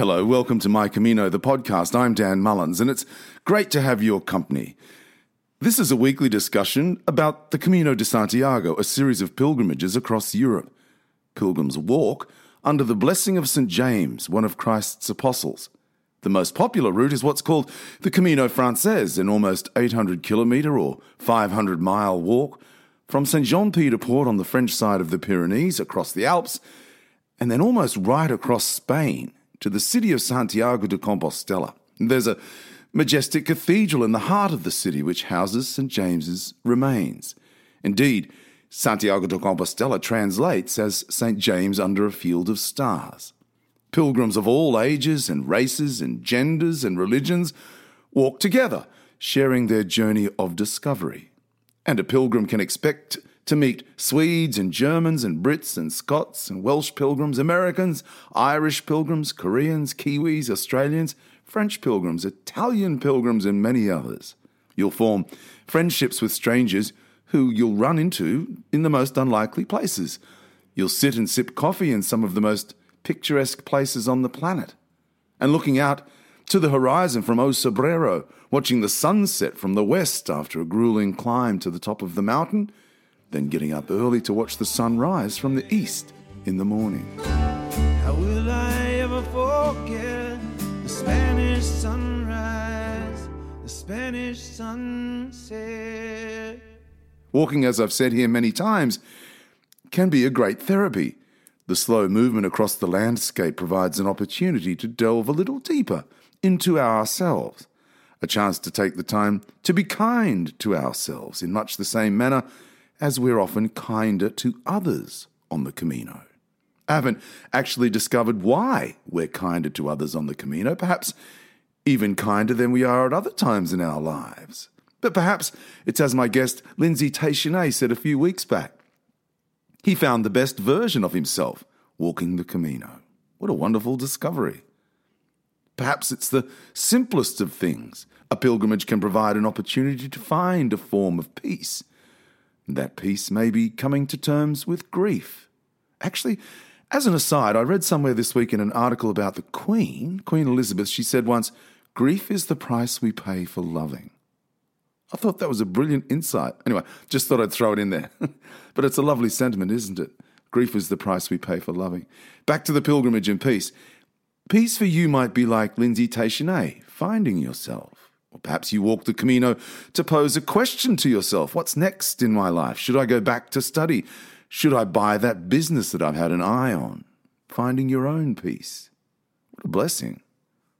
Hello, welcome to My Camino, the podcast. I'm Dan Mullins, and it's great to have your company. This is a weekly discussion about the Camino de Santiago, a series of pilgrimages across Europe. Pilgrims walk under the blessing of St. James, one of Christ's apostles. The most popular route is what's called the Camino Frances, an almost 800 kilometre or 500 mile walk from St. Jean Pied de Port on the French side of the Pyrenees across the Alps, and then almost right across Spain to the city of Santiago de Compostela. There's a majestic cathedral in the heart of the city which houses St. James's remains. Indeed, Santiago de Compostela translates as St. James under a field of stars. Pilgrims of all ages and races and genders and religions walk together, sharing their journey of discovery. And a pilgrim can expect to meet Swedes and Germans and Brits and Scots and Welsh pilgrims, Americans, Irish pilgrims, Koreans, Kiwis, Australians, French pilgrims, Italian pilgrims, and many others. You'll form friendships with strangers who you'll run into in the most unlikely places. You'll sit and sip coffee in some of the most picturesque places on the planet. And looking out to the horizon from O Cebreiro, watching the sunset from the west after a grueling climb to the top of the mountain, then getting up early to watch the sun rise from the east in the morning. How will I ever forget the Spanish sunrise, the Spanish sunset? Walking, as I've said here many times, can be a great therapy. The slow movement across the landscape provides an opportunity to delve a little deeper into ourselves, a chance to take the time to be kind to ourselves in much the same manner as we're often kinder to others on the Camino. I haven't actually discovered why we're kinder to others on the Camino, perhaps even kinder than we are at other times in our lives. But perhaps it's as my guest Lindsay Teixeira said a few weeks back. He found the best version of himself walking the Camino. What a wonderful discovery. Perhaps it's the simplest of things. A pilgrimage can provide an opportunity to find a form of peace that peace may be coming to terms with grief. Actually, as an aside, I read somewhere this week in an article about the Queen, Queen Elizabeth, she said once, Grief is the price we pay for loving. I thought that was a brilliant insight. Anyway, just thought I'd throw it in there. but it's a lovely sentiment, isn't it? Grief is the price we pay for loving. Back to the pilgrimage and peace. Peace for you might be like Lindsay Teixeira, finding yourself. Or perhaps you walk the Camino to pose a question to yourself What's next in my life? Should I go back to study? Should I buy that business that I've had an eye on? Finding your own peace. What a blessing.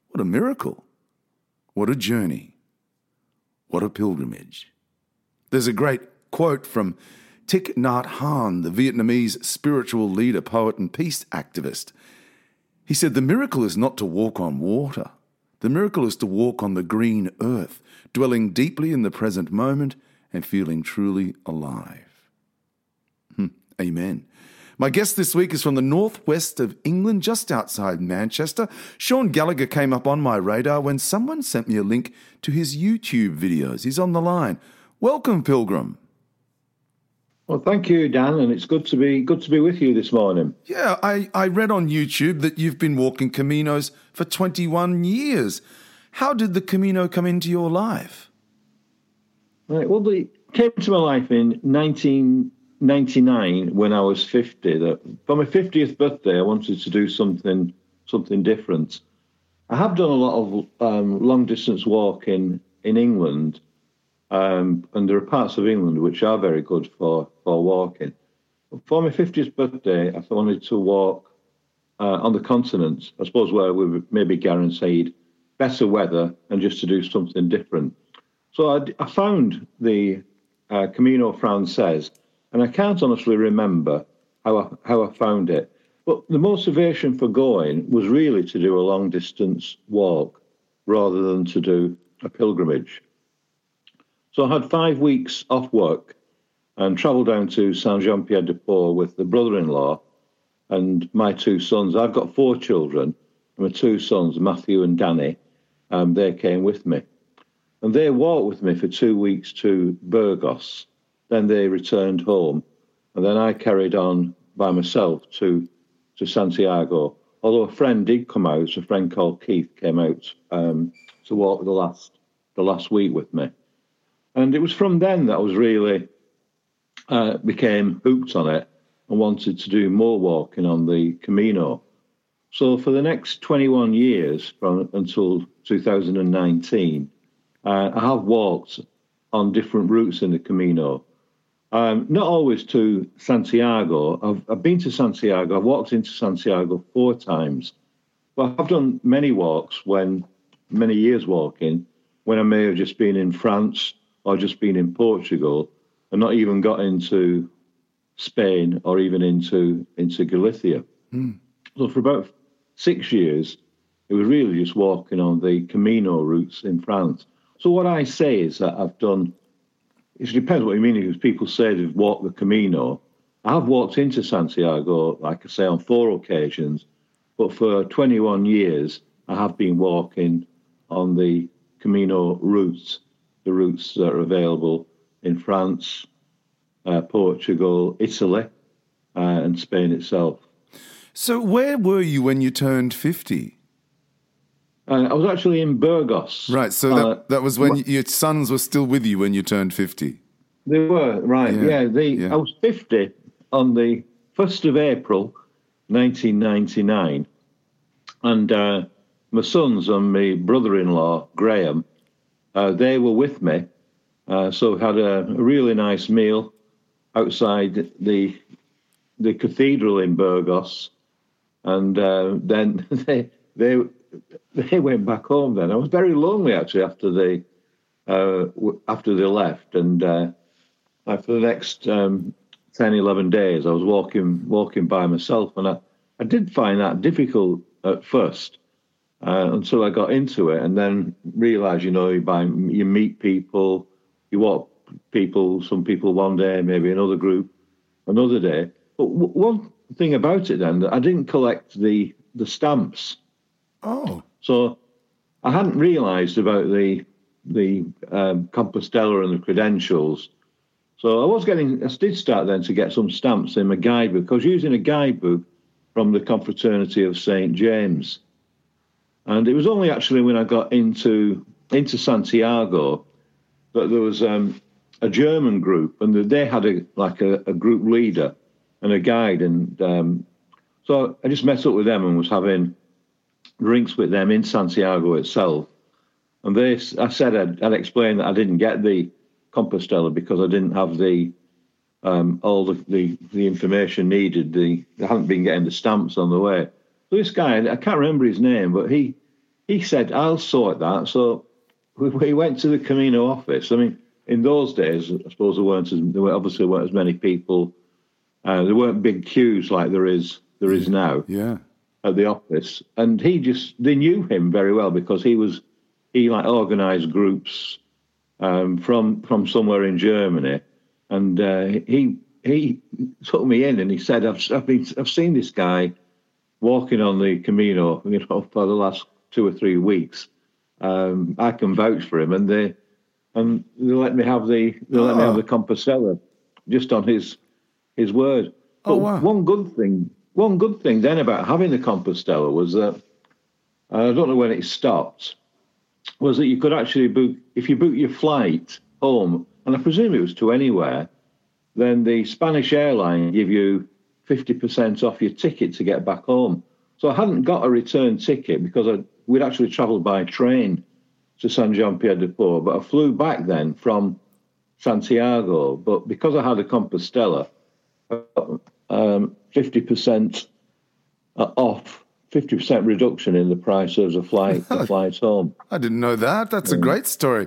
What a miracle. What a journey. What a pilgrimage. There's a great quote from Thich Nhat Hanh, the Vietnamese spiritual leader, poet, and peace activist. He said, The miracle is not to walk on water the miracle is to walk on the green earth, dwelling deeply in the present moment and feeling truly alive. Hmm, amen. My guest this week is from the northwest of England, just outside Manchester. Sean Gallagher came up on my radar when someone sent me a link to his YouTube videos. He's on the line. Welcome, Pilgrim. Well, thank you, Dan, and it's good to be good to be with you this morning. Yeah, I, I read on YouTube that you've been walking Caminos for 21 years. How did the Camino come into your life? Right. Well, it came to my life in 1999 when I was 50. That for my 50th birthday, I wanted to do something something different. I have done a lot of um, long distance walking in England um, and there are parts of England which are very good for, for walking. For my 50th birthday, I wanted to walk uh, on the continent, I suppose, where we maybe guaranteed better weather and just to do something different. So I, I found the uh, Camino Frances, and I can't honestly remember how I, how I found it. But the motivation for going was really to do a long distance walk rather than to do a pilgrimage. So I had five weeks off work and travelled down to Saint Jean Pied de Port with the brother in law and my two sons. I've got four children. My two sons, Matthew and Danny, um, they came with me. And they walked with me for two weeks to Burgos. Then they returned home. And then I carried on by myself to, to Santiago, although a friend did come out, a friend called Keith came out um, to walk the last the last week with me, and it was from then that I was really uh, became hooked on it and wanted to do more walking on the Camino. So for the next 21 years, from until 2019, uh, I have walked on different routes in the Camino. Um, not always to Santiago. I've, I've been to Santiago. I've walked into Santiago four times, but I've done many walks when many years walking when I may have just been in France or just been in Portugal and not even got into Spain or even into into Galicia. Mm. So for about six years, it was really just walking on the Camino routes in France. So what I say is that I've done. It depends what you mean. Because people say they've walked the Camino. I've walked into Santiago, like I say, on four occasions, but for 21 years, I have been walking on the Camino routes, the routes that are available in France, uh, Portugal, Italy, uh, and Spain itself. So, where were you when you turned 50? Uh, I was actually in Burgos. Right, so that, uh, that was when your sons were still with you when you turned 50? They were, right, yeah. yeah, they, yeah. I was 50 on the 1st of April, 1999. And uh, my sons and my brother in law, Graham, uh, they were with me. Uh, so had a, really nice meal outside the the cathedral in Burgos, and uh, then they they they went back home. Then I was very lonely actually after they uh, after they left, and uh, for the next um, 10, 11 days, I was walking walking by myself, and I, I did find that difficult at first. Uh, until I got into it, and then realised, you know, you, buy, you meet people, you walk people, some people one day, maybe another group another day. But w- one thing about it then, I didn't collect the the stamps. Oh. So I hadn't realised about the the um, Compostela and the credentials. So I was getting, I did start then to get some stamps in my guidebook. I was using a guidebook from the Confraternity of St. James. And it was only actually when I got into into Santiago that there was um, a German group, and they had a like a, a group leader and a guide, and um, so I just met up with them and was having drinks with them in Santiago itself. And they, I said I'd, I'd explained that I didn't get the Compostela because I didn't have the um, all the, the, the information needed. The I hadn't been getting the stamps on the way. So this guy, I can't remember his name, but he he said I'll sort that. So we, we went to the Camino office. I mean, in those days, I suppose there weren't as, there were obviously weren't as many people. Uh, there weren't big queues like there is there is now. Yeah. At the office, and he just they knew him very well because he was he like organised groups um, from from somewhere in Germany, and uh, he he took me in and he said, "I've I've been I've seen this guy walking on the Camino, you know, for the last two or three weeks. Um, I can vouch for him." And they and they let me have the they oh. let me have the oh. Compostela just on his his word. Oh, but oh, wow. one good thing, one good thing then about having the Compostela was that I don't know when it stopped, was that you could actually book if you book your flight home, and I presume it was to anywhere, then the Spanish airline give you fifty percent off your ticket to get back home. So I hadn't got a return ticket because I, we'd actually travelled by train to San Jean Pied de Port, but I flew back then from Santiago. But because I had a Compostela, um, 50% off, 50% reduction in the price of the flight, the flights home. I didn't know that. That's a great story.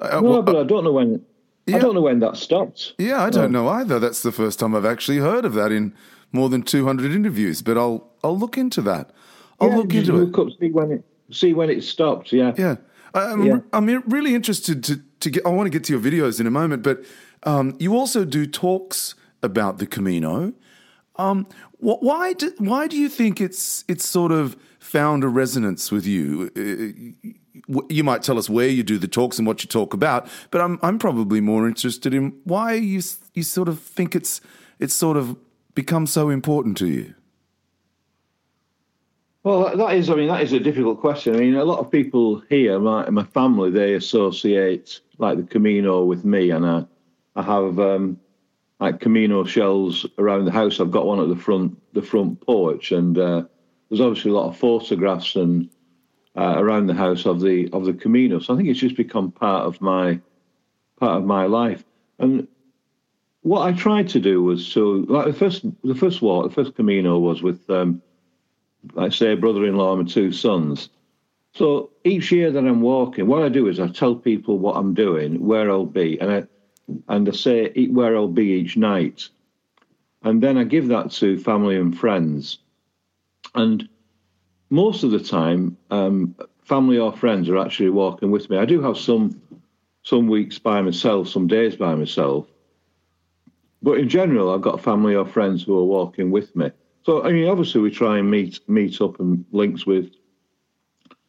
Uh, no, but I don't know when. Yeah. I don't know when that stopped. Yeah, I don't know either. That's the first time I've actually heard of that in more than 200 interviews. But I'll I'll look into that. I'll yeah, look into look it. Up, see when it see when it stopped. Yeah. Yeah. I'm, yeah. I'm really interested to, to get, I want to get to your videos in a moment, but um, you also do talks about the Camino. Um, why, do, why do you think it's, it's sort of found a resonance with you? Uh, you might tell us where you do the talks and what you talk about, but I'm, I'm probably more interested in why you, you sort of think it's, it's sort of become so important to you. Well, that is, I mean, that is a difficult question. I mean, a lot of people here, my, my family, they associate like the Camino with me, and I, I have um, like Camino shells around the house. I've got one at the front, the front porch, and uh, there's obviously a lot of photographs and uh, around the house of the of the Camino. So I think it's just become part of my part of my life. And what I tried to do was so like the first the first walk, the first Camino was with um, like say a brother-in-law and two sons. So each year that I'm walking, what I do is I tell people what I'm doing, where I'll be, and I and I say where I'll be each night, and then I give that to family and friends, and most of the time, um, family or friends are actually walking with me. I do have some some weeks by myself, some days by myself, but in general, I've got family or friends who are walking with me. So I mean, obviously, we try and meet meet up and links with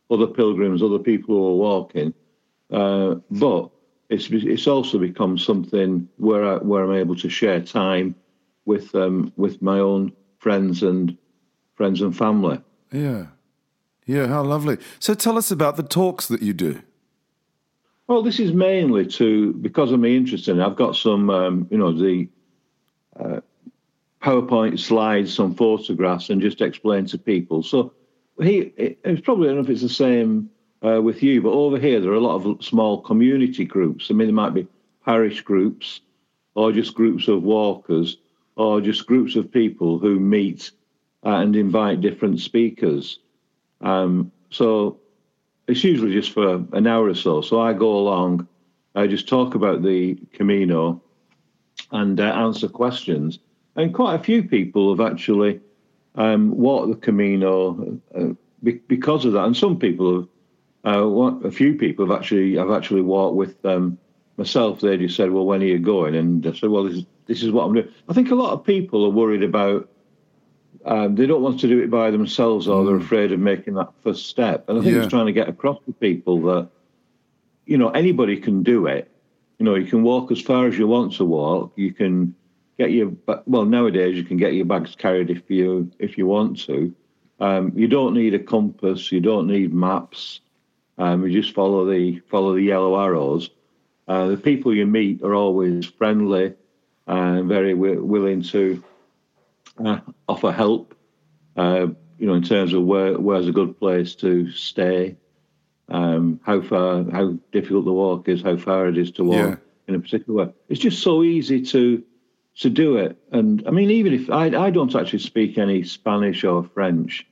other pilgrims, other people who are walking. Uh, but it's it's also become something where I, where I'm able to share time with um, with my own friends and friends and family. Yeah, yeah, how lovely. So tell us about the talks that you do. Well, this is mainly to because of my interest in it. I've got some, um, you know, the uh, PowerPoint slides, some photographs, and just explain to people. So he, it's probably I don't know if it's the same uh, with you, but over here there are a lot of small community groups. I mean, there might be parish groups, or just groups of walkers, or just groups of people who meet uh, and invite different speakers. Um, so it's usually just for an hour or so. So I go along, I just talk about the Camino and uh, answer questions and quite a few people have actually um, walked the Camino uh, be- because of that, and some people have. Uh, a few people have actually have actually walked with um, myself. They just said, "Well, when are you going?" And I said, "Well, this is this is what I'm doing." I think a lot of people are worried about. Um, they don't want to do it by themselves, or they're mm. afraid of making that first step. And I think yeah. it's trying to get across to people that, you know, anybody can do it. You know, you can walk as far as you want to walk. You can get your well nowadays you can get your bags carried if you if you want to. Um, you don't need a compass. You don't need maps. Um, you just follow the follow the yellow arrows. Uh, the people you meet are always friendly and very w- willing to uh, offer help. Uh, you know, in terms of where where's a good place to stay, um, how far, how difficult the walk is, how far it is to walk yeah. in a particular way. It's just so easy to to do it. And I mean, even if I, I don't actually speak any Spanish or French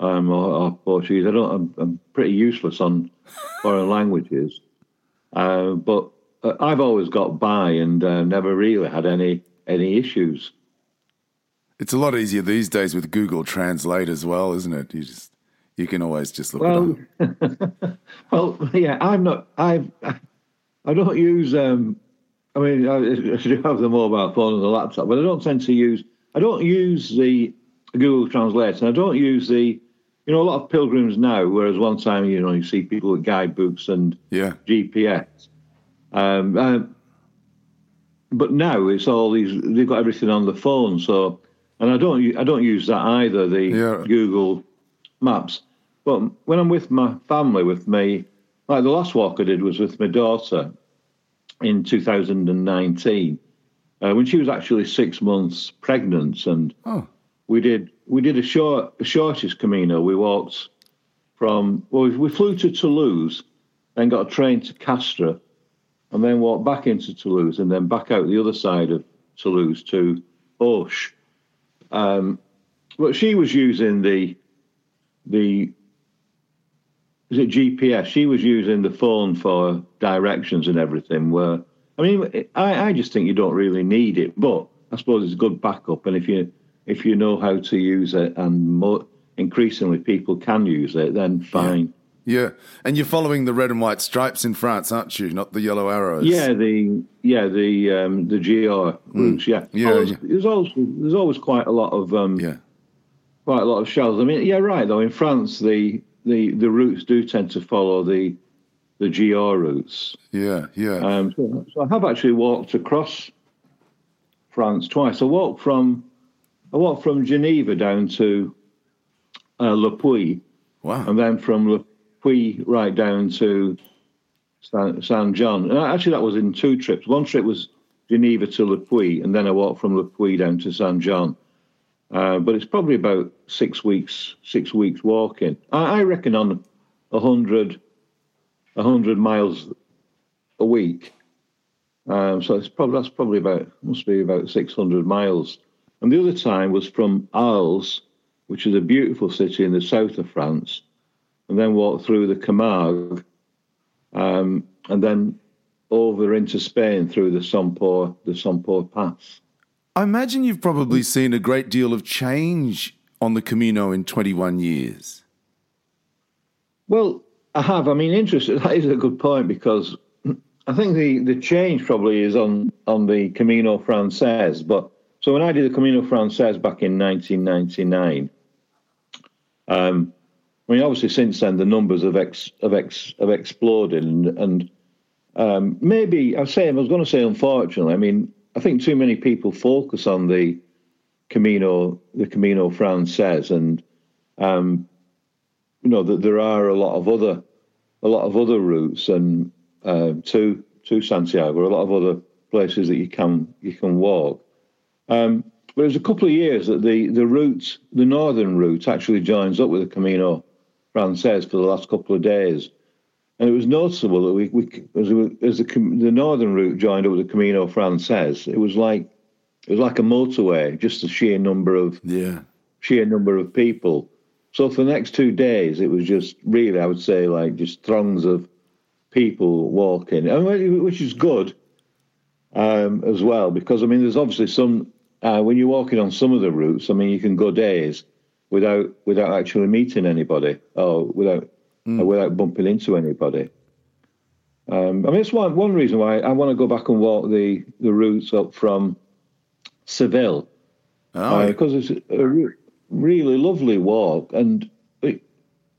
um, or, or, Portuguese, I don't. I'm, I'm, pretty useless on foreign languages. Uh, but uh, I've always got by and uh, never really had any any issues. It's a lot easier these days with Google Translate as well, isn't it? You just you can always just look well, it up. well, yeah, I'm not. I've I don't use um, I mean, I should have the mobile phone and the laptop, but I don't tend to use. I don't use the Google Translate, and I don't use the. You know, a lot of pilgrims now, whereas one time, you know, you see people with guidebooks and yeah. GPS. Um, uh, but now it's all these. They've got everything on the phone, so and I don't. I don't use that either. The yeah. Google Maps. But when I'm with my family, with me, like the last walk I did was with my daughter, in 2019 uh, when she was actually six months pregnant, and oh. we did we did a short a shortest Camino. We walked from well, we flew to Toulouse, then got a train to Castres, and then walked back into Toulouse, and then back out the other side of Toulouse to Auch. Um, but she was using the the is it GPS? She was using the phone for directions and everything. Where I mean, I, I just think you don't really need it, but I suppose it's a good backup. And if you if you know how to use it, and more, increasingly people can use it, then fine. Yeah. yeah. and you're following the red and white stripes in France, aren't you? Not the yellow arrows. Yeah, the yeah the um, the GR routes. Mm. Yeah, yeah, always, yeah. There's always there's always quite a lot of um, yeah, quite a lot of shells. I mean, yeah, right. Though in France, the the the routes do tend to follow the the GR routes. Yeah, yeah. Um, so, so, I have actually walked across France twice. I walked from I walked from Geneva down to uh, Le Puy, Wow. and then from Le Puy right down to San, San John. And actually, that was in two trips. One trip was Geneva to Le Puy, and then I walked from Le Puy down to San John. Uh, but it's probably about six weeks, six weeks walking. I, I reckon on a hundred, a hundred miles a week. Um, so it's probably that's probably about must be about six hundred miles. And the other time was from Arles, which is a beautiful city in the south of France, and then walked through the Camargue, um, and then over into Spain through the Somport, the Somport Pass. I imagine you've probably seen a great deal of change on the Camino in 21 years. Well, I have. I mean, interesting. That is a good point because I think the, the change probably is on, on the Camino Frances. But so when I did the Camino Frances back in 1999, um, I mean, obviously since then the numbers have ex, have, ex, have exploded, and, and um, maybe I say I was going to say unfortunately. I mean, I think too many people focus on the Camino the Camino Frances, and um, you know that there are a lot of other a lot of other routes and uh, to to Santiago, a lot of other places that you can you can walk. Um, but it was a couple of years that the the route, the northern route, actually joins up with the Camino Frances for the last couple of days, and it was noticeable that we, we as, we, as the the northern route joined up with the Camino Frances, it was like it was like a motorway, just the sheer number of Yeah. sheer number of people. So for the next two days, it was just really, I would say, like just throngs of people walking, and wh- which is good um, as well because I mean, there's obviously some uh, when you're walking on some of the routes. I mean, you can go days without without actually meeting anybody or without or without bumping into anybody. Um, I mean, it's one one reason why I want to go back and walk the the routes up from Seville Oh, because it's a re- really lovely walk, and it,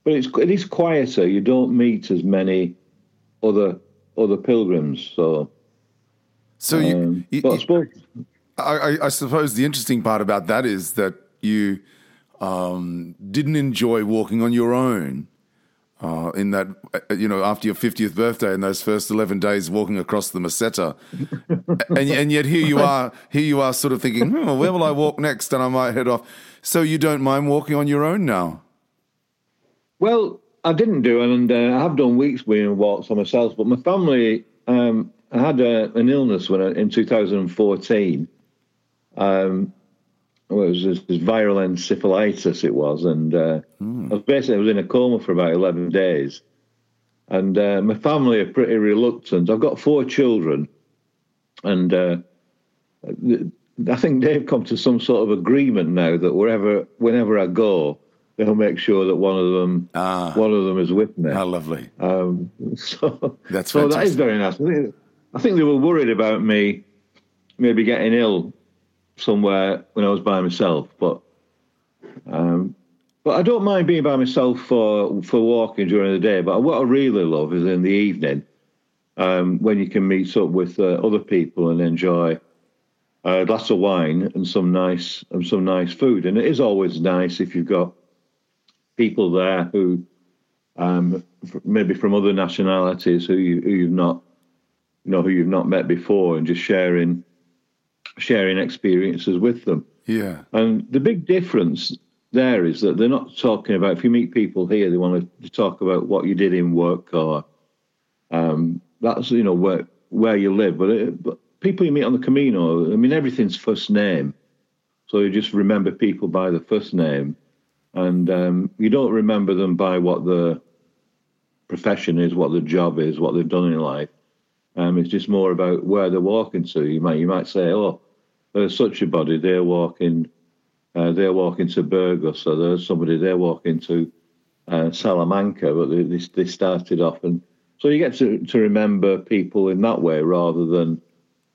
but it's it is quieter. You don't meet as many other other pilgrims. So, so you, um, you- I suppose I, I, I suppose the interesting part about that is that you um, didn't enjoy walking on your own. Uh, in that, uh, you know, after your 50th birthday and those first 11 days walking across the Meseta. and, and yet here you are, here you are sort of thinking, hmm, where will I walk next? And I might head off. So you don't mind walking on your own now? Well, I didn't do it, and uh, I have done weeks being walks on myself. But my family, um, I had a, an illness when I, in 2014. Um, well, it was this, this viral encephalitis. It was, and uh, I was basically I was in a coma for about 11 days. And uh, my family are pretty reluctant. I've got four children, and uh, I think they've come to some sort of agreement now that wherever, whenever I go, they'll make sure that one of them, Ah. one of them is with me. How lovely. Um, so That's so that fantastic. is very nice. I think, I think they were worried about me maybe getting ill somewhere when I was by myself, but um, but I don't mind being by myself for for walking during the day. But what I really love is in the evening um, when you can meet up with uh, other people and enjoy a glass of wine and some nice and some nice food. And it is always nice if you've got people there who um, maybe from other nationalities who, you, who you've not, you know, who you've not met before, and just sharing, sharing experiences with them. Yeah. And the big difference there is that they're not talking about. If you meet people here, they want to talk about what you did in work or um, that's you know where where you live. But, it, but people you meet on the Camino, I mean, everything's first name, so you just remember people by the first name, and um, you don't remember them by what the profession is, what the job is, what they've done in life. Um, it's just more about where they're walking to. You might you might say, oh, there's such a body, they're walking, uh, they're walking to Burgos, or there's somebody they're walking to uh, Salamanca, but they, they they started off, and so you get to to remember people in that way rather than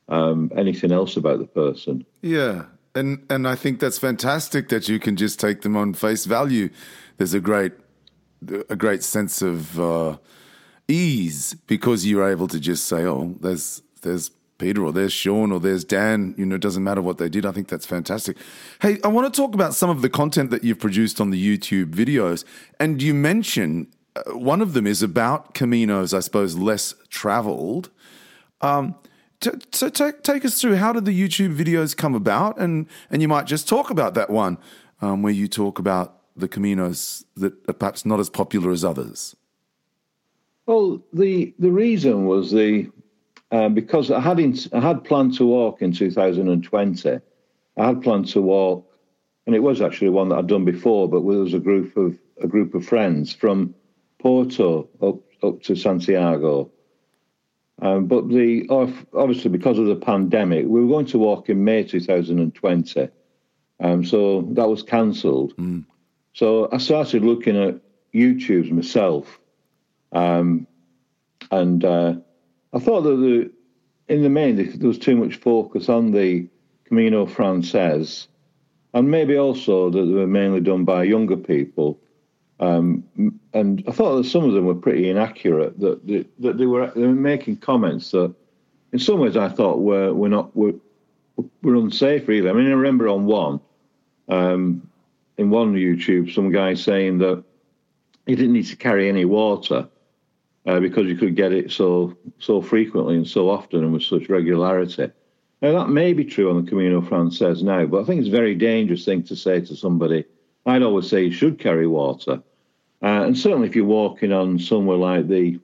um, anything else about the person. Yeah, and and I think that's fantastic that you can just take them on face value. There's a great a great sense of uh, ease because you're able to just say, "Oh, there's there's Peter, or there's Sean, or there's Dan. You know, it doesn't matter what they did. I think that's fantastic. Hey, I want to talk about some of the content that you've produced on the YouTube videos. And you mention uh, one of them is about Caminos, I suppose, less traveled. Um, t- so take, take us through how did the YouTube videos come about? And, and you might just talk about that one um, where you talk about the Caminos that are perhaps not as popular as others. Well, the the reason was the uh, because I had in, I had planned to walk in 2020. I had planned to walk, and it was actually one that I'd done before, but there was a group of a group of friends from Porto up up to Santiago. Um, but the obviously because of the pandemic, we were going to walk in May 2020, um, so that was cancelled. Mm. So I started looking at YouTube's myself um, and uh, I thought that the, in the main, there was too much focus on the Camino Frances, and maybe also that they were mainly done by younger people. Um, and I thought that some of them were pretty inaccurate. That they, that they were they were making comments that, in some ways, I thought were were not were, were unsafe. Really, I mean, I remember on one, um, in one YouTube, some guy saying that he didn't need to carry any water uh, because you could get it so so frequently and so often and with such regularity. Now that may be true on the Camino Frances now, but I think it's a very dangerous thing to say to somebody. I'd always say you should carry water, uh, and certainly if you're walking on somewhere like the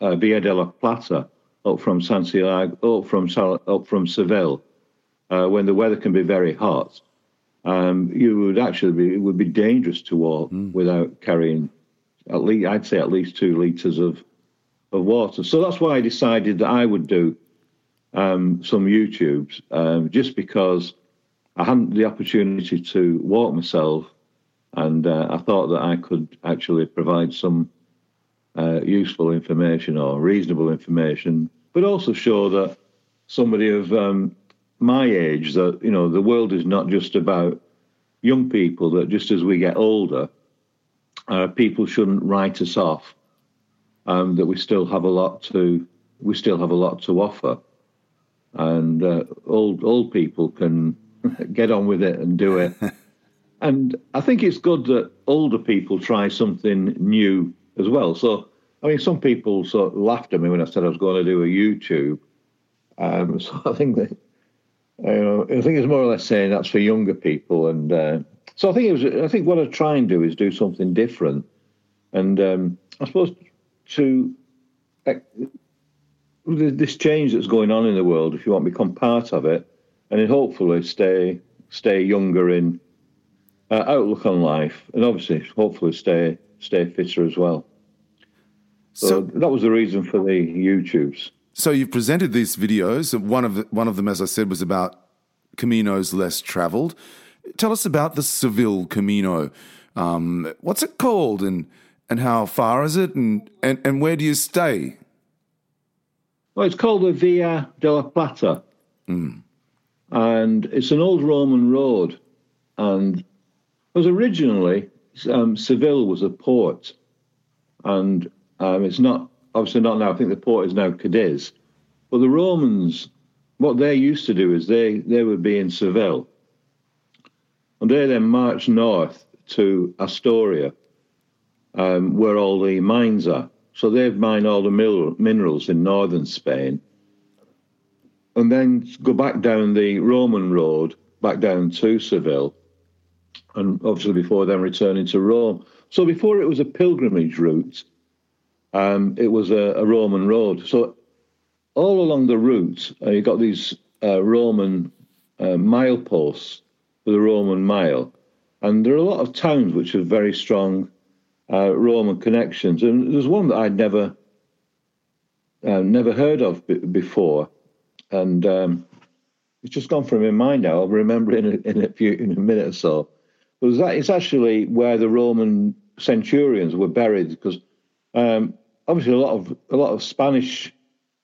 uh, Via de la Plata up from Santiago, up from up from Seville, uh, when the weather can be very hot, um, you would actually be it would be dangerous to walk mm. without carrying at least I'd say at least two liters of of water. So that's why I decided that I would do um, some YouTubes, um, just because I hadn't the opportunity to walk myself, and uh, I thought that I could actually provide some uh, useful information or reasonable information, but also show that somebody of um, my age that you know the world is not just about young people. That just as we get older uh, people shouldn't write us off. Um, that we still have a lot to we still have a lot to offer, and uh, old old people can get on with it and do it. and I think it's good that older people try something new as well. So I mean, some people sort of laughed at me when I said I was going to do a YouTube. Um, so I think that you know, I think it's more or less saying that's for younger people and. Uh, so I think it was. I think what I try and do is do something different, and um, I suppose to uh, this change that's going on in the world. If you want to become part of it, and then hopefully stay stay younger in uh, outlook on life, and obviously hopefully stay stay fitter as well. So, so that was the reason for the YouTubes. So you've presented these videos. One of one of them, as I said, was about Caminos less travelled. Tell us about the Seville Camino. Um, what's it called and, and how far is it and, and, and where do you stay? Well, it's called the Via de la Plata. Mm. And it's an old Roman road. And it was originally, um, Seville was a port. And um, it's not, obviously not now. I think the port is now Cadiz. But the Romans, what they used to do is they, they would be in Seville and they then marched north to Astorga, um, where all the mines are. So they've mined all the minerals in northern Spain. And then go back down the Roman road, back down to Seville, and obviously before then returning to Rome. So before it was a pilgrimage route, um, it was a, a, Roman road. So all along the route, uh, you got these uh, Roman uh, mileposts with the Roman mile. And there are a lot of towns which have very strong uh, Roman connections. And there's one that I'd never uh, never heard of b- before, and um, it's just gone from my mind now. I'll remember in a, in a few in a minute or so. But that it's actually where the Roman centurions were buried because um, obviously a lot of a lot of Spanish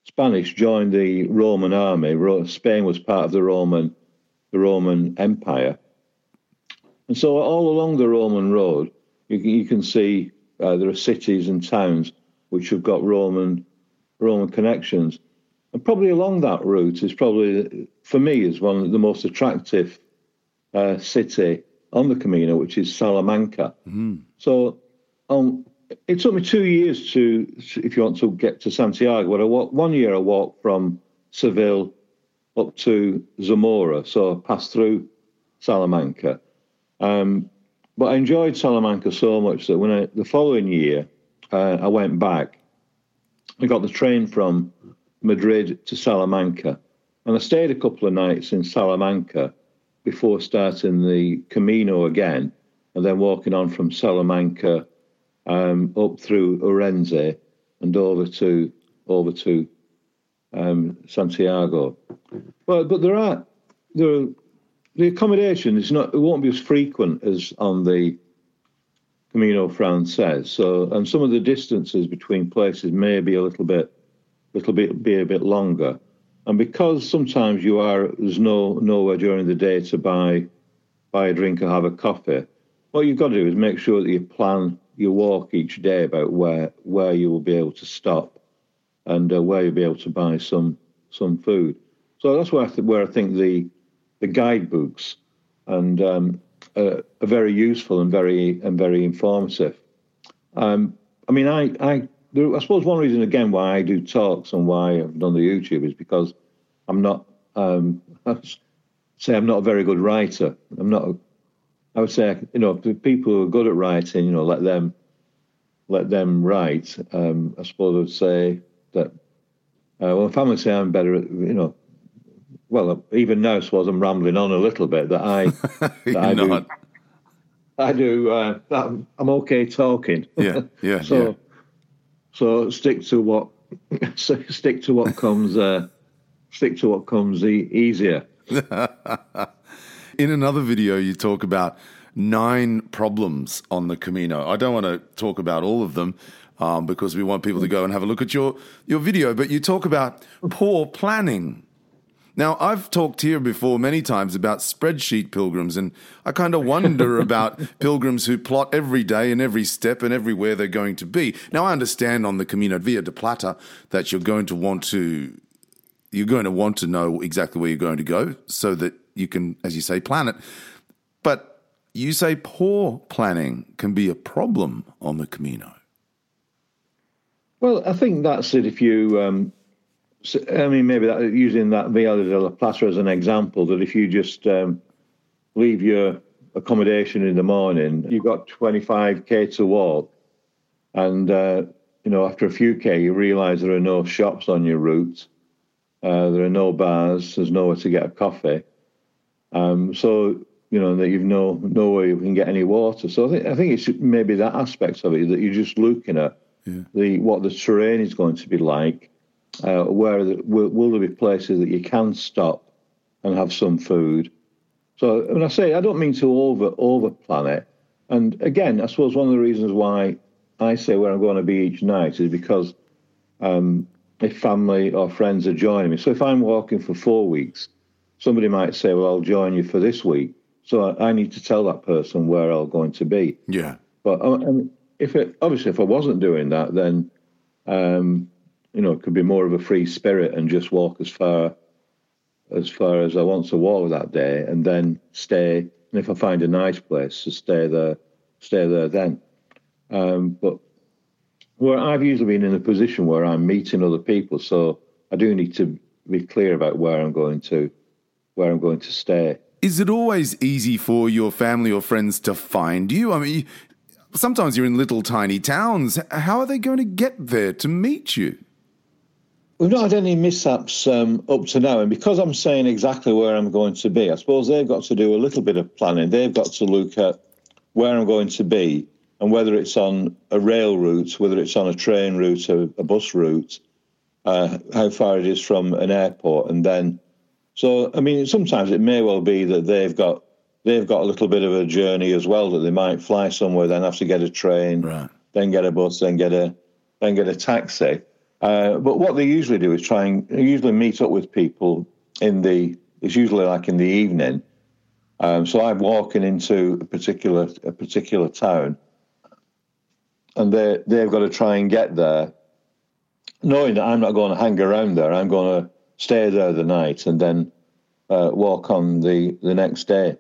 Spanish joined the Roman army. Spain was part of the Roman the Roman Empire. And so, all along the Roman road, you can, you can see uh, there are cities and towns which have got Roman Roman connections. and probably along that route is probably for me is one of the most attractive uh, city on the Camino, which is Salamanca. So um, it took me two years to, if you want to get to Santiago. But I walked, one year I walked from Seville up to Zamora, so I passed through Salamanca. Um, but I enjoyed Salamanca so much that when I, the following year uh, I went back, I got the train from Madrid to Salamanca, and I stayed a couple of nights in Salamanca before starting the Camino again, and then walking on from Salamanca um, up through Orense and over to over to um, Santiago. Well, but there are there are, the accommodation is not it won't be as frequent as on the Camino Frances. So and some of the distances between places may be a little bit little bit be a bit longer. And because sometimes you are there's no nowhere during the day to buy buy a drink or have a coffee, what you've got to do is make sure that you plan your walk each day about where where you will be able to stop and uh, where you'll be able to buy some some food. So that's where I th- where I think the the guidebooks and um, uh, are very useful and very and very informative. Um, I mean, I I there, I suppose one reason again why I do talks and why I've done the YouTube is because I'm not um, say I'm not a very good writer. I'm not. A, I would say you know the people who are good at writing, you know, let them let them write. Um, I suppose I would say that uh, well, family say I'm better at you know. Well, even now, I suppose I'm rambling on a little bit. That I, that I do. I do. Uh, that I'm okay talking. Yeah, yeah, so, yeah. so stick to what, stick to what comes. Uh, stick to what comes e- easier. In another video, you talk about nine problems on the Camino. I don't want to talk about all of them um, because we want people to go and have a look at your, your video, but you talk about poor planning. Now, I've talked here before many times about spreadsheet pilgrims, and I kind of wonder about pilgrims who plot every day and every step and everywhere they're going to be. Now, I understand on the Camino Via de Plata that you're going to want to you're going to want to know exactly where you're going to go so that you can, as you say, plan it. But you say poor planning can be a problem on the Camino. Well, I think that's it. If you, um, I mean, maybe that using that Via de la Plata as an example, that if you just um, leave your accommodation in the morning, you've got 25k to walk, and uh, you know after a few k, you realise there are no shops on your route, uh, there are no bars, there's nowhere to get a coffee, um, so you know that you've no no way you can get any water. So I think I think it's maybe that aspect of it that you're just looking at the what the terrain is going to be like. Uh, where the, will, will there be places that you can stop and have some food? So when I say I don't mean to over over plan it. And again, I suppose one of the reasons why I say where I'm going to be each night is because um, if family or friends are joining me. So if I'm walking for four weeks, somebody might say, "Well, I'll join you for this week." So I, I need to tell that person where I'm going to be. Yeah. But and if it obviously if I wasn't doing that, then um, you know it could be more of a free spirit and just walk as far as far as I want to walk that day, and then stay. And if I find a nice place to stay there, stay there then. Um, but where I've usually been in a position where I'm meeting other people, so I do need to be clear about where I'm going to, where I'm going to stay. Is it always easy for your family or friends to find you? I mean, sometimes you're in little tiny towns. How are they going to get there to meet you? We've not had any mishaps um, up to now, and because I'm saying exactly where I'm going to be, I suppose they've got to do a little bit of planning. They've got to look at where I'm going to be and whether it's on a rail route, whether it's on a train route, a, a bus route, uh, how far it is from an airport, and then. So, I mean, sometimes it may well be that they've got they've got a little bit of a journey as well that they might fly somewhere, then have to get a train, Right. then get a bus, then get a then get a taxi. Uh, but what they usually do is try and usually meet up with people in the. It's usually like in the evening. Um, so I'm walking into a particular a particular town, and they they've got to try and get there knowing that I'm not going to hang around there, I'm going to stay there the night and then uh, walk on the, the next day.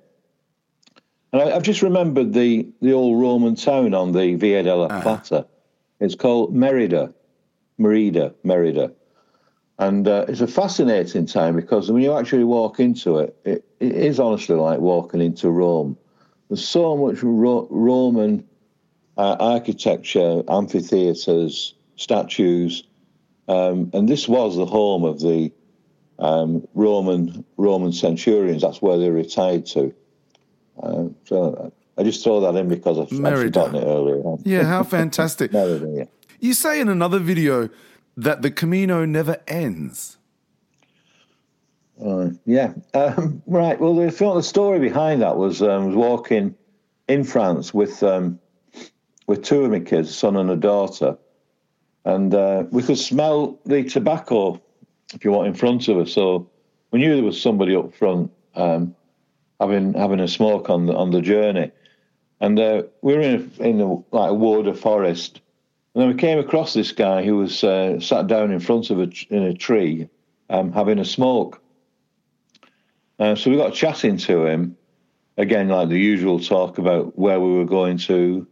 And I, have just remembered the, the old Roman town on the Via de la uh-huh. Plata. It's called Merida, Merida, Merida. And uh, it's a fascinating town because when you actually walk into it, it, it is honestly like walking into Rome. There's so much Ro- Roman uh, architecture, amphitheatres, statues, um, and this was the home of the um, Roman Roman centurions. That's where they retired to. Uh, so I just throw that in because I've, I've forgotten it earlier. Yeah, how fantastic! Merida, yeah. You say in another video that the Camino never ends. Uh, yeah, um, right. Well, the, the story behind that was um, was walking in France with um, with two of my kids, a son and a daughter, and uh, we could smell the tobacco, if you want, in front of us. So we knew there was somebody up front um, having having a smoke on the on the journey, and uh, we were in a, in a, like a wood, a forest, and then we came across this guy who was uh, sat down in front of a in a tree, um, having a smoke. Uh, so we got chatting to him, again like the usual talk about where we were going to,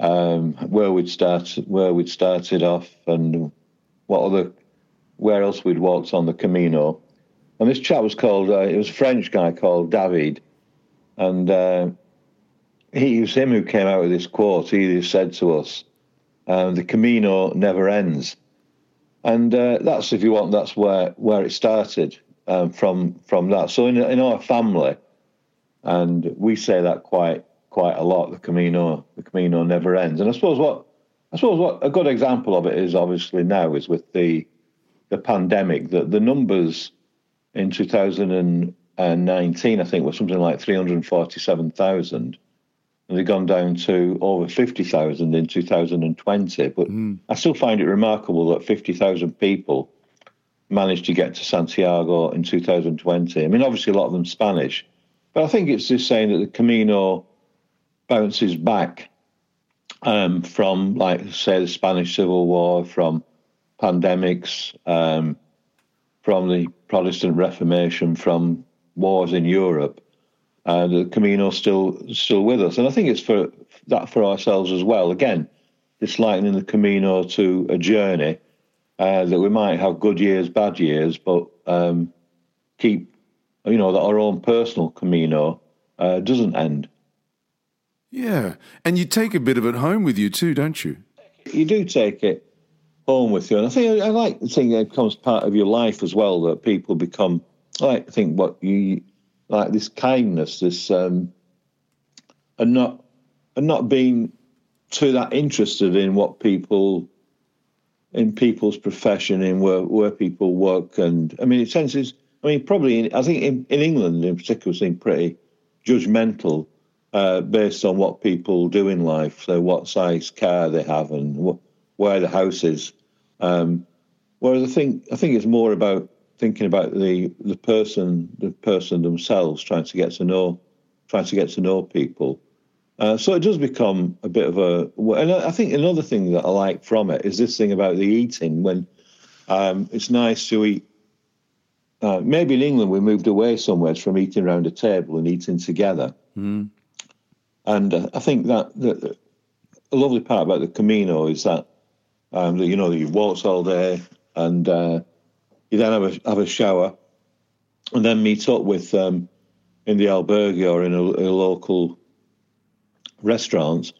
um, where we'd start, where we'd started off, and what other, where else we'd walked on the Camino. And this chap was called, uh, it was a French guy called David, and uh, he it was him who came out with this quote. He said to us, um, "The Camino never ends," and uh, that's if you want, that's where where it started um, from from that. So in in our family, and we say that quite quite a lot. The Camino, the Camino never ends. And I suppose what I suppose what a good example of it is obviously now is with the the pandemic that the numbers in 2019 I think were something like 347,000 and they've gone down to over 50,000 in 2020 but mm. I still find it remarkable that 50,000 people managed to get to Santiago in 2020 I mean obviously a lot of them Spanish. But I think it's just saying that the Camino bounces back um, from, like, say, the Spanish Civil War, from pandemics, um, from the Protestant Reformation, from wars in Europe. And the Camino still still with us, and I think it's for that for ourselves as well. Again, it's likening the Camino to a journey uh, that we might have good years, bad years, but um, keep you know that our own personal Camino uh, doesn't end. Yeah. And you take a bit of it home with you too, don't you? You do take it home with you. And I think I like the thing that becomes part of your life as well, that people become, I like think what you, like this kindness, this, um, and not, and not being too that interested in what people, in people's profession, in where, where people work. And I mean, it senses, I mean, probably, in, I think in, in England in particular, seem pretty judgmental uh, based on what people do in life, so what size car they have and wh- where the house is. Um, whereas I think I think it's more about thinking about the the person the person themselves, trying to get to know trying to get to know people. Uh, so it does become a bit of a. And I think another thing that I like from it is this thing about the eating. When um, it's nice to eat. Uh, maybe in England we moved away somewhere from eating around a table and eating together. Mm. And uh, I think that the, a lovely part about the Camino is that, um, you know that you walk all day and uh, you then have a have a shower and then meet up with um, in the albergue or in a, a local restaurant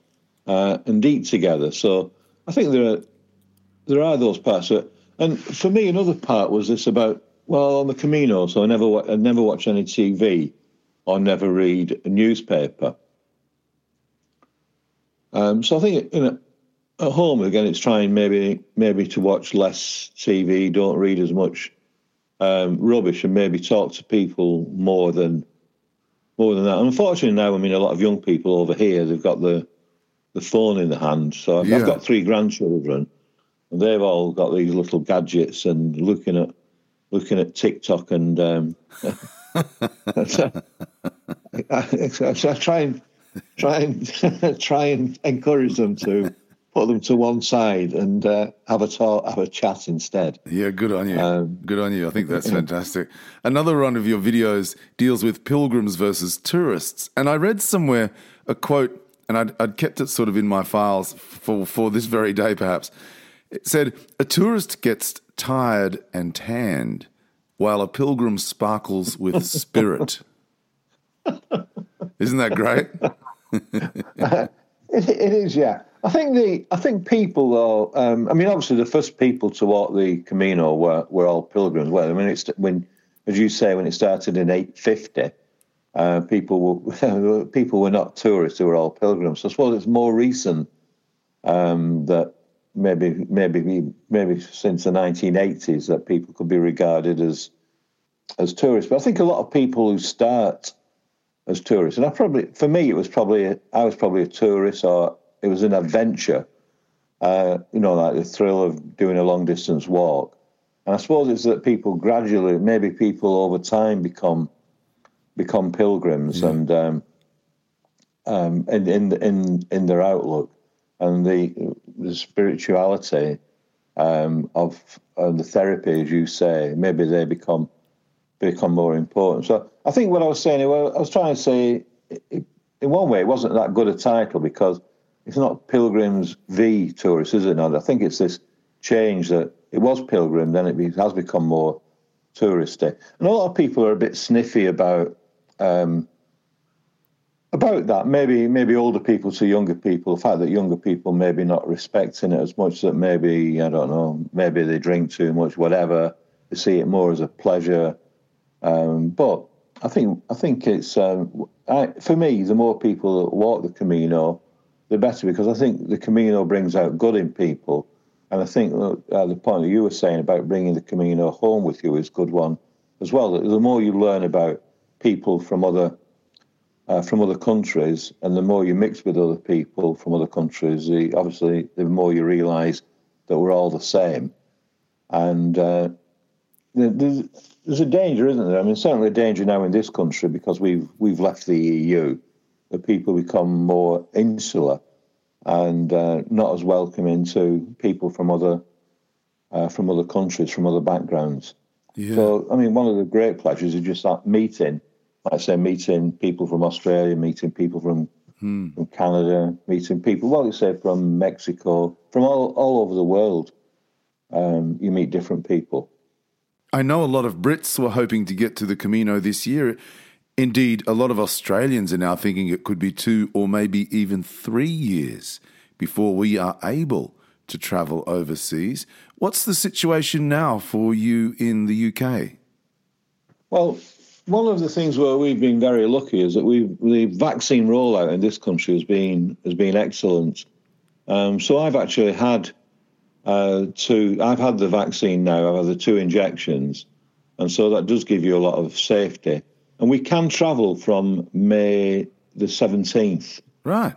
uh, and eat together. So I think there are there are those parts. That, and for me, another part was this about well on the Camino. So I never I never watch any TV or never read a newspaper. Um, so I think you know, at home again, it's trying maybe maybe to watch less TV, don't read as much um, rubbish, and maybe talk to people more than more than that. unfortunately, now I mean a lot of young people over here they've got the the phone in the hand. So I've, yeah. I've got three grandchildren, and they've all got these little gadgets and looking at looking at TikTok and. Um, I, I, I, I try and try and try and encourage them to put them to one side and uh, have a talk, have a chat instead. Yeah, good on you. Um, good on you. I think that's fantastic. Another one of your videos deals with pilgrims versus tourists, and I read somewhere a quote, and I'd, I'd kept it sort of in my files for for this very day, perhaps. It said, "A tourist gets tired and tanned, while a pilgrim sparkles with spirit." Isn't that great? it, it is, yeah. I think the I think people though. Um, I mean, obviously, the first people to walk the Camino were were all pilgrims. Well, I mean, it's when, as you say, when it started in eight fifty, uh, people were people were not tourists; they were all pilgrims. So I suppose it's more recent um, that maybe maybe maybe since the nineteen eighties that people could be regarded as as tourists. But I think a lot of people who start as tourists, and I probably for me it was probably I was probably a tourist or it was an adventure. Uh, you know, like the thrill of doing a long distance walk. And I suppose it's that people gradually, maybe people over time become become pilgrims yeah. and um, um, in, in in in their outlook and the the spirituality um, of uh, the therapy, as you say, maybe they become become more important. So I think what I was saying, I was trying to say, in one way, it wasn't that good a title because it's not pilgrims v tourists, is it not? I think it's this change that it was pilgrim, then it has become more touristy. And a lot of people are a bit sniffy about um, about that. Maybe maybe older people to younger people. The fact that younger people maybe not respecting it as much that maybe I don't know. Maybe they drink too much, whatever. They see it more as a pleasure. Um, but I think I think it's um, I, for me. The more people that walk the Camino, the better because I think the Camino brings out good in people. And I think uh, the point that you were saying about bringing the Camino home with you is a good one as well. The more you learn about people from other uh, from other countries, and the more you mix with other people from other countries, the, obviously the more you realise that we're all the same. And uh, there's, there's a danger, isn't there? I mean, certainly a danger now in this country because we've we've left the EU that people become more insular and uh, not as welcoming to people from other uh, from other countries, from other backgrounds. Yeah. So, I mean, one of the great pleasures is just that meeting. Like I say, meeting people from Australia, meeting people from hmm. from Canada, meeting people. Well, you say from Mexico, from all all over the world. Um, you meet different people. I know a lot of Brits were hoping to get to the Camino this year. Indeed, a lot of Australians are now thinking it could be two or maybe even three years before we are able to travel overseas. What's the situation now for you in the UK? Well, one of the things where we've been very lucky is that we the vaccine rollout in this country has been has been excellent. Um, so I've actually had uh, two. I've had the vaccine now. I've had the two injections, and so that does give you a lot of safety and we can travel from May the seventeenth. Right.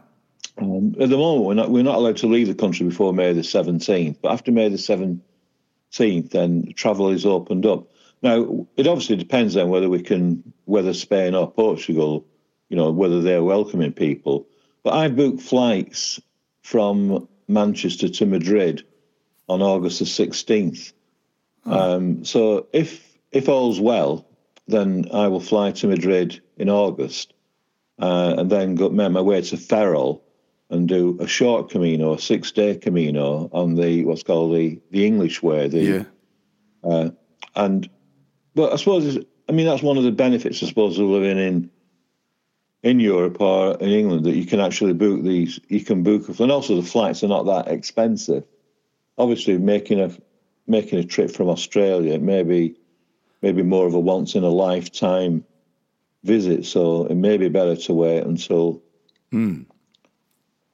Um, at the moment, we're not we're not allowed to leave the country before May the seventeenth. But after May the seventeenth, then travel is opened up. Now, it obviously depends on whether we can whether Spain or Portugal, you know, whether they're welcoming people. But I booked flights from Manchester to Madrid on August the sixteenth. Oh. Um, so if if all's well, then I will fly to Madrid in August uh, and then go, make my way to Ferrol and do a short Camino, a six day Camino on the what's called the, the English way. The, yeah. Uh, and, but I suppose, I mean, that's one of the benefits, I suppose, of living in in Europe or in England that you can actually book these, you can book, and also the flights are not that expensive. Obviously, making a making a trip from Australia, maybe maybe more of a once in a lifetime visit. So it may be better to wait until mm.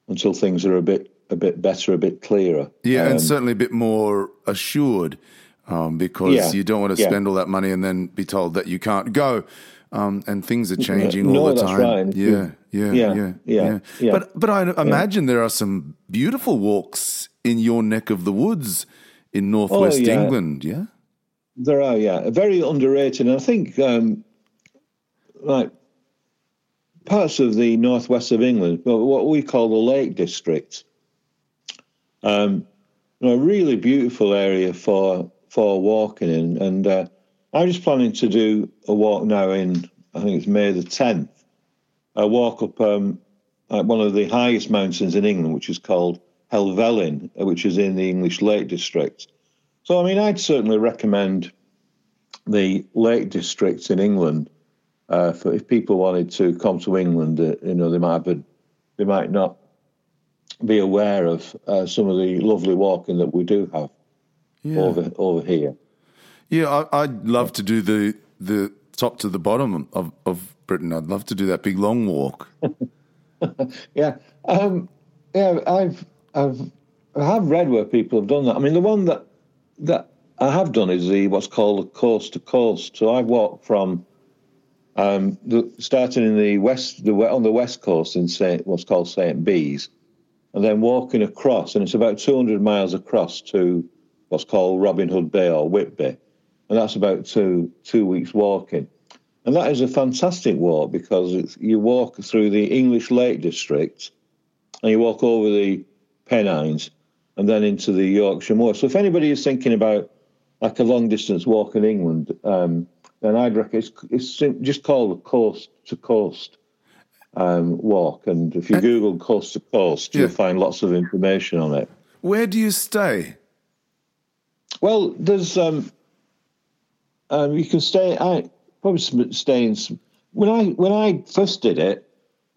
until things are a bit a bit better, a bit clearer. Yeah, um, and certainly a bit more assured. Um, because yeah, you don't want to yeah. spend all that money and then be told that you can't go. Um, and things are changing no, all the time. Right. Yeah, yeah, yeah, yeah, yeah, yeah. But but I imagine there are some beautiful walks in your neck of the woods in northwest oh, England. Yeah, there are, yeah, very underrated. And I think, um, like parts of the northwest of England, what we call the Lake District, Um, a really beautiful area for for walking in, and uh, I'm just planning to do a walk now in I think it's May the 10th. A walk up um, one of the highest mountains in England, which is called Helvellyn, which is in the English Lake District. So, I mean, I'd certainly recommend the Lake District in England uh, for if people wanted to come to England. Uh, you know, they might have, they might not be aware of uh, some of the lovely walking that we do have yeah. over over here. Yeah, I, would love to do the the top to the bottom of, of Britain. I'd love to do that big long walk. yeah, um, yeah. I've I've I have read where people have done that. I mean, the one that that I have done is the what's called the coast to coast. So I walked from um, the, starting in the west, the on the west coast in Saint, what's called Saint Bees, and then walking across, and it's about 200 miles across to what's called Robin Hood Bay or Whitby, and that's about two two weeks walking. And that is a fantastic walk because you walk through the English Lake District, and you walk over the Pennines, and then into the Yorkshire Moor. So if anybody is thinking about like a long distance walk in England, um, then I'd recommend it's, it's just called a coast to coast um, walk. And if you Google coast to coast, you'll find lots of information on it. Where do you stay? Well, there's um, um, you can stay. I probably stay in. When I when I first did it,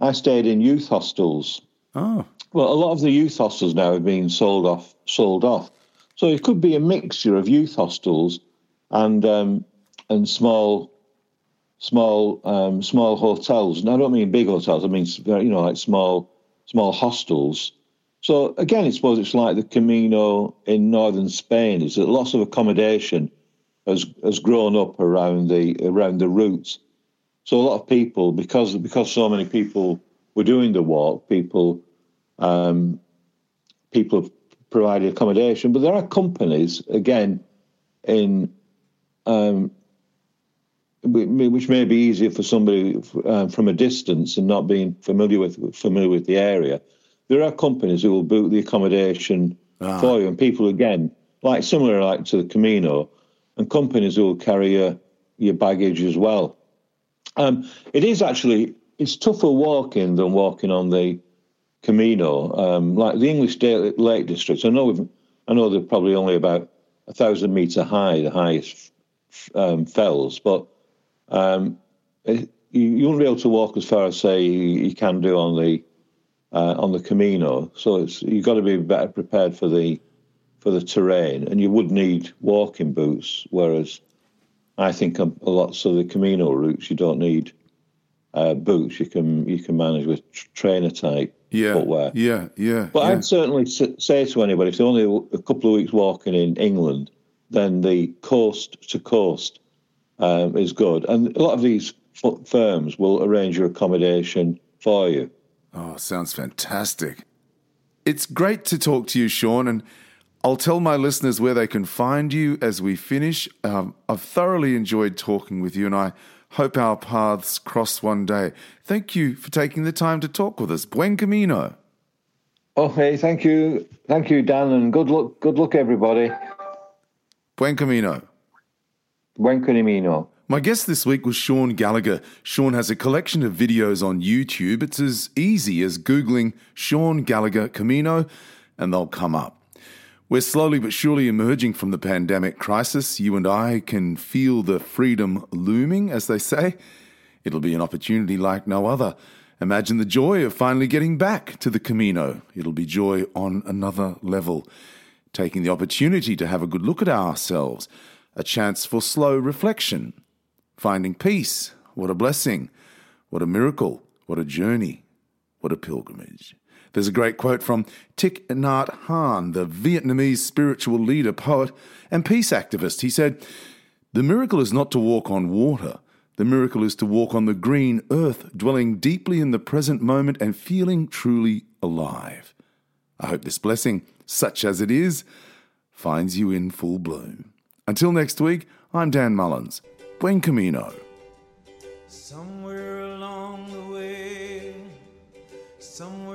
I stayed in youth hostels. Oh, well, a lot of the youth hostels now are being sold off. Sold off, so it could be a mixture of youth hostels and um, and small small um, small hotels. And I don't mean big hotels. I mean you know like small small hostels. So again, I suppose it's like the Camino in northern Spain. That lots of accommodation has has grown up around the around the routes. So a lot of people, because because so many people were doing the walk, people um, people have provided accommodation. But there are companies again in um, which may be easier for somebody um, from a distance and not being familiar with familiar with the area. There are companies who will book the accommodation ah. for you, and people again, like similar like to the Camino, and companies who will carry your your baggage as well. Um, it is actually it's tougher walking than walking on the Camino, um, like the English Lake District. I know I know they're probably only about a thousand meter high, the highest um, fells, but um, it, you, you won't be able to walk as far as say you, can do on the uh, on the Camino. So it's you've got to be better prepared for the for the terrain, and you would need walking boots. Whereas I think a, a lots of the Camino routes you don't need uh, boots. You can you can manage with trainer type yeah, footwear. Yeah, yeah. But yeah. I'd certainly say to anybody if they're only a couple of weeks walking in England, then the coast to coast um, is good. And a lot of these firms will arrange your accommodation for you. Oh, sounds fantastic. It's great to talk to you, Sean, and I'll tell my listeners where they can find you as we finish. Um, I've thoroughly enjoyed talking with you, and I hope our paths cross one day. Thank you for taking the time to talk with us. Buen camino. Oh, hey, thank you. Thank you, Dan, and good luck, good luck, everybody. Buen camino. Buen camino. My guest this week was Sean Gallagher. Sean has a collection of videos on YouTube. It's as easy as Googling Sean Gallagher Camino, and they'll come up. We're slowly but surely emerging from the pandemic crisis. You and I can feel the freedom looming, as they say. It'll be an opportunity like no other. Imagine the joy of finally getting back to the Camino. It'll be joy on another level. Taking the opportunity to have a good look at ourselves, a chance for slow reflection, Finding peace, what a blessing, what a miracle, what a journey, what a pilgrimage. There's a great quote from Thich Nhat Hanh, the Vietnamese spiritual leader, poet, and peace activist. He said, The miracle is not to walk on water. The miracle is to walk on the green earth, dwelling deeply in the present moment and feeling truly alive. I hope this blessing, such as it is, finds you in full bloom. Until next week, I'm Dan Mullins. Buen Camino. Somewhere along the way, somewhere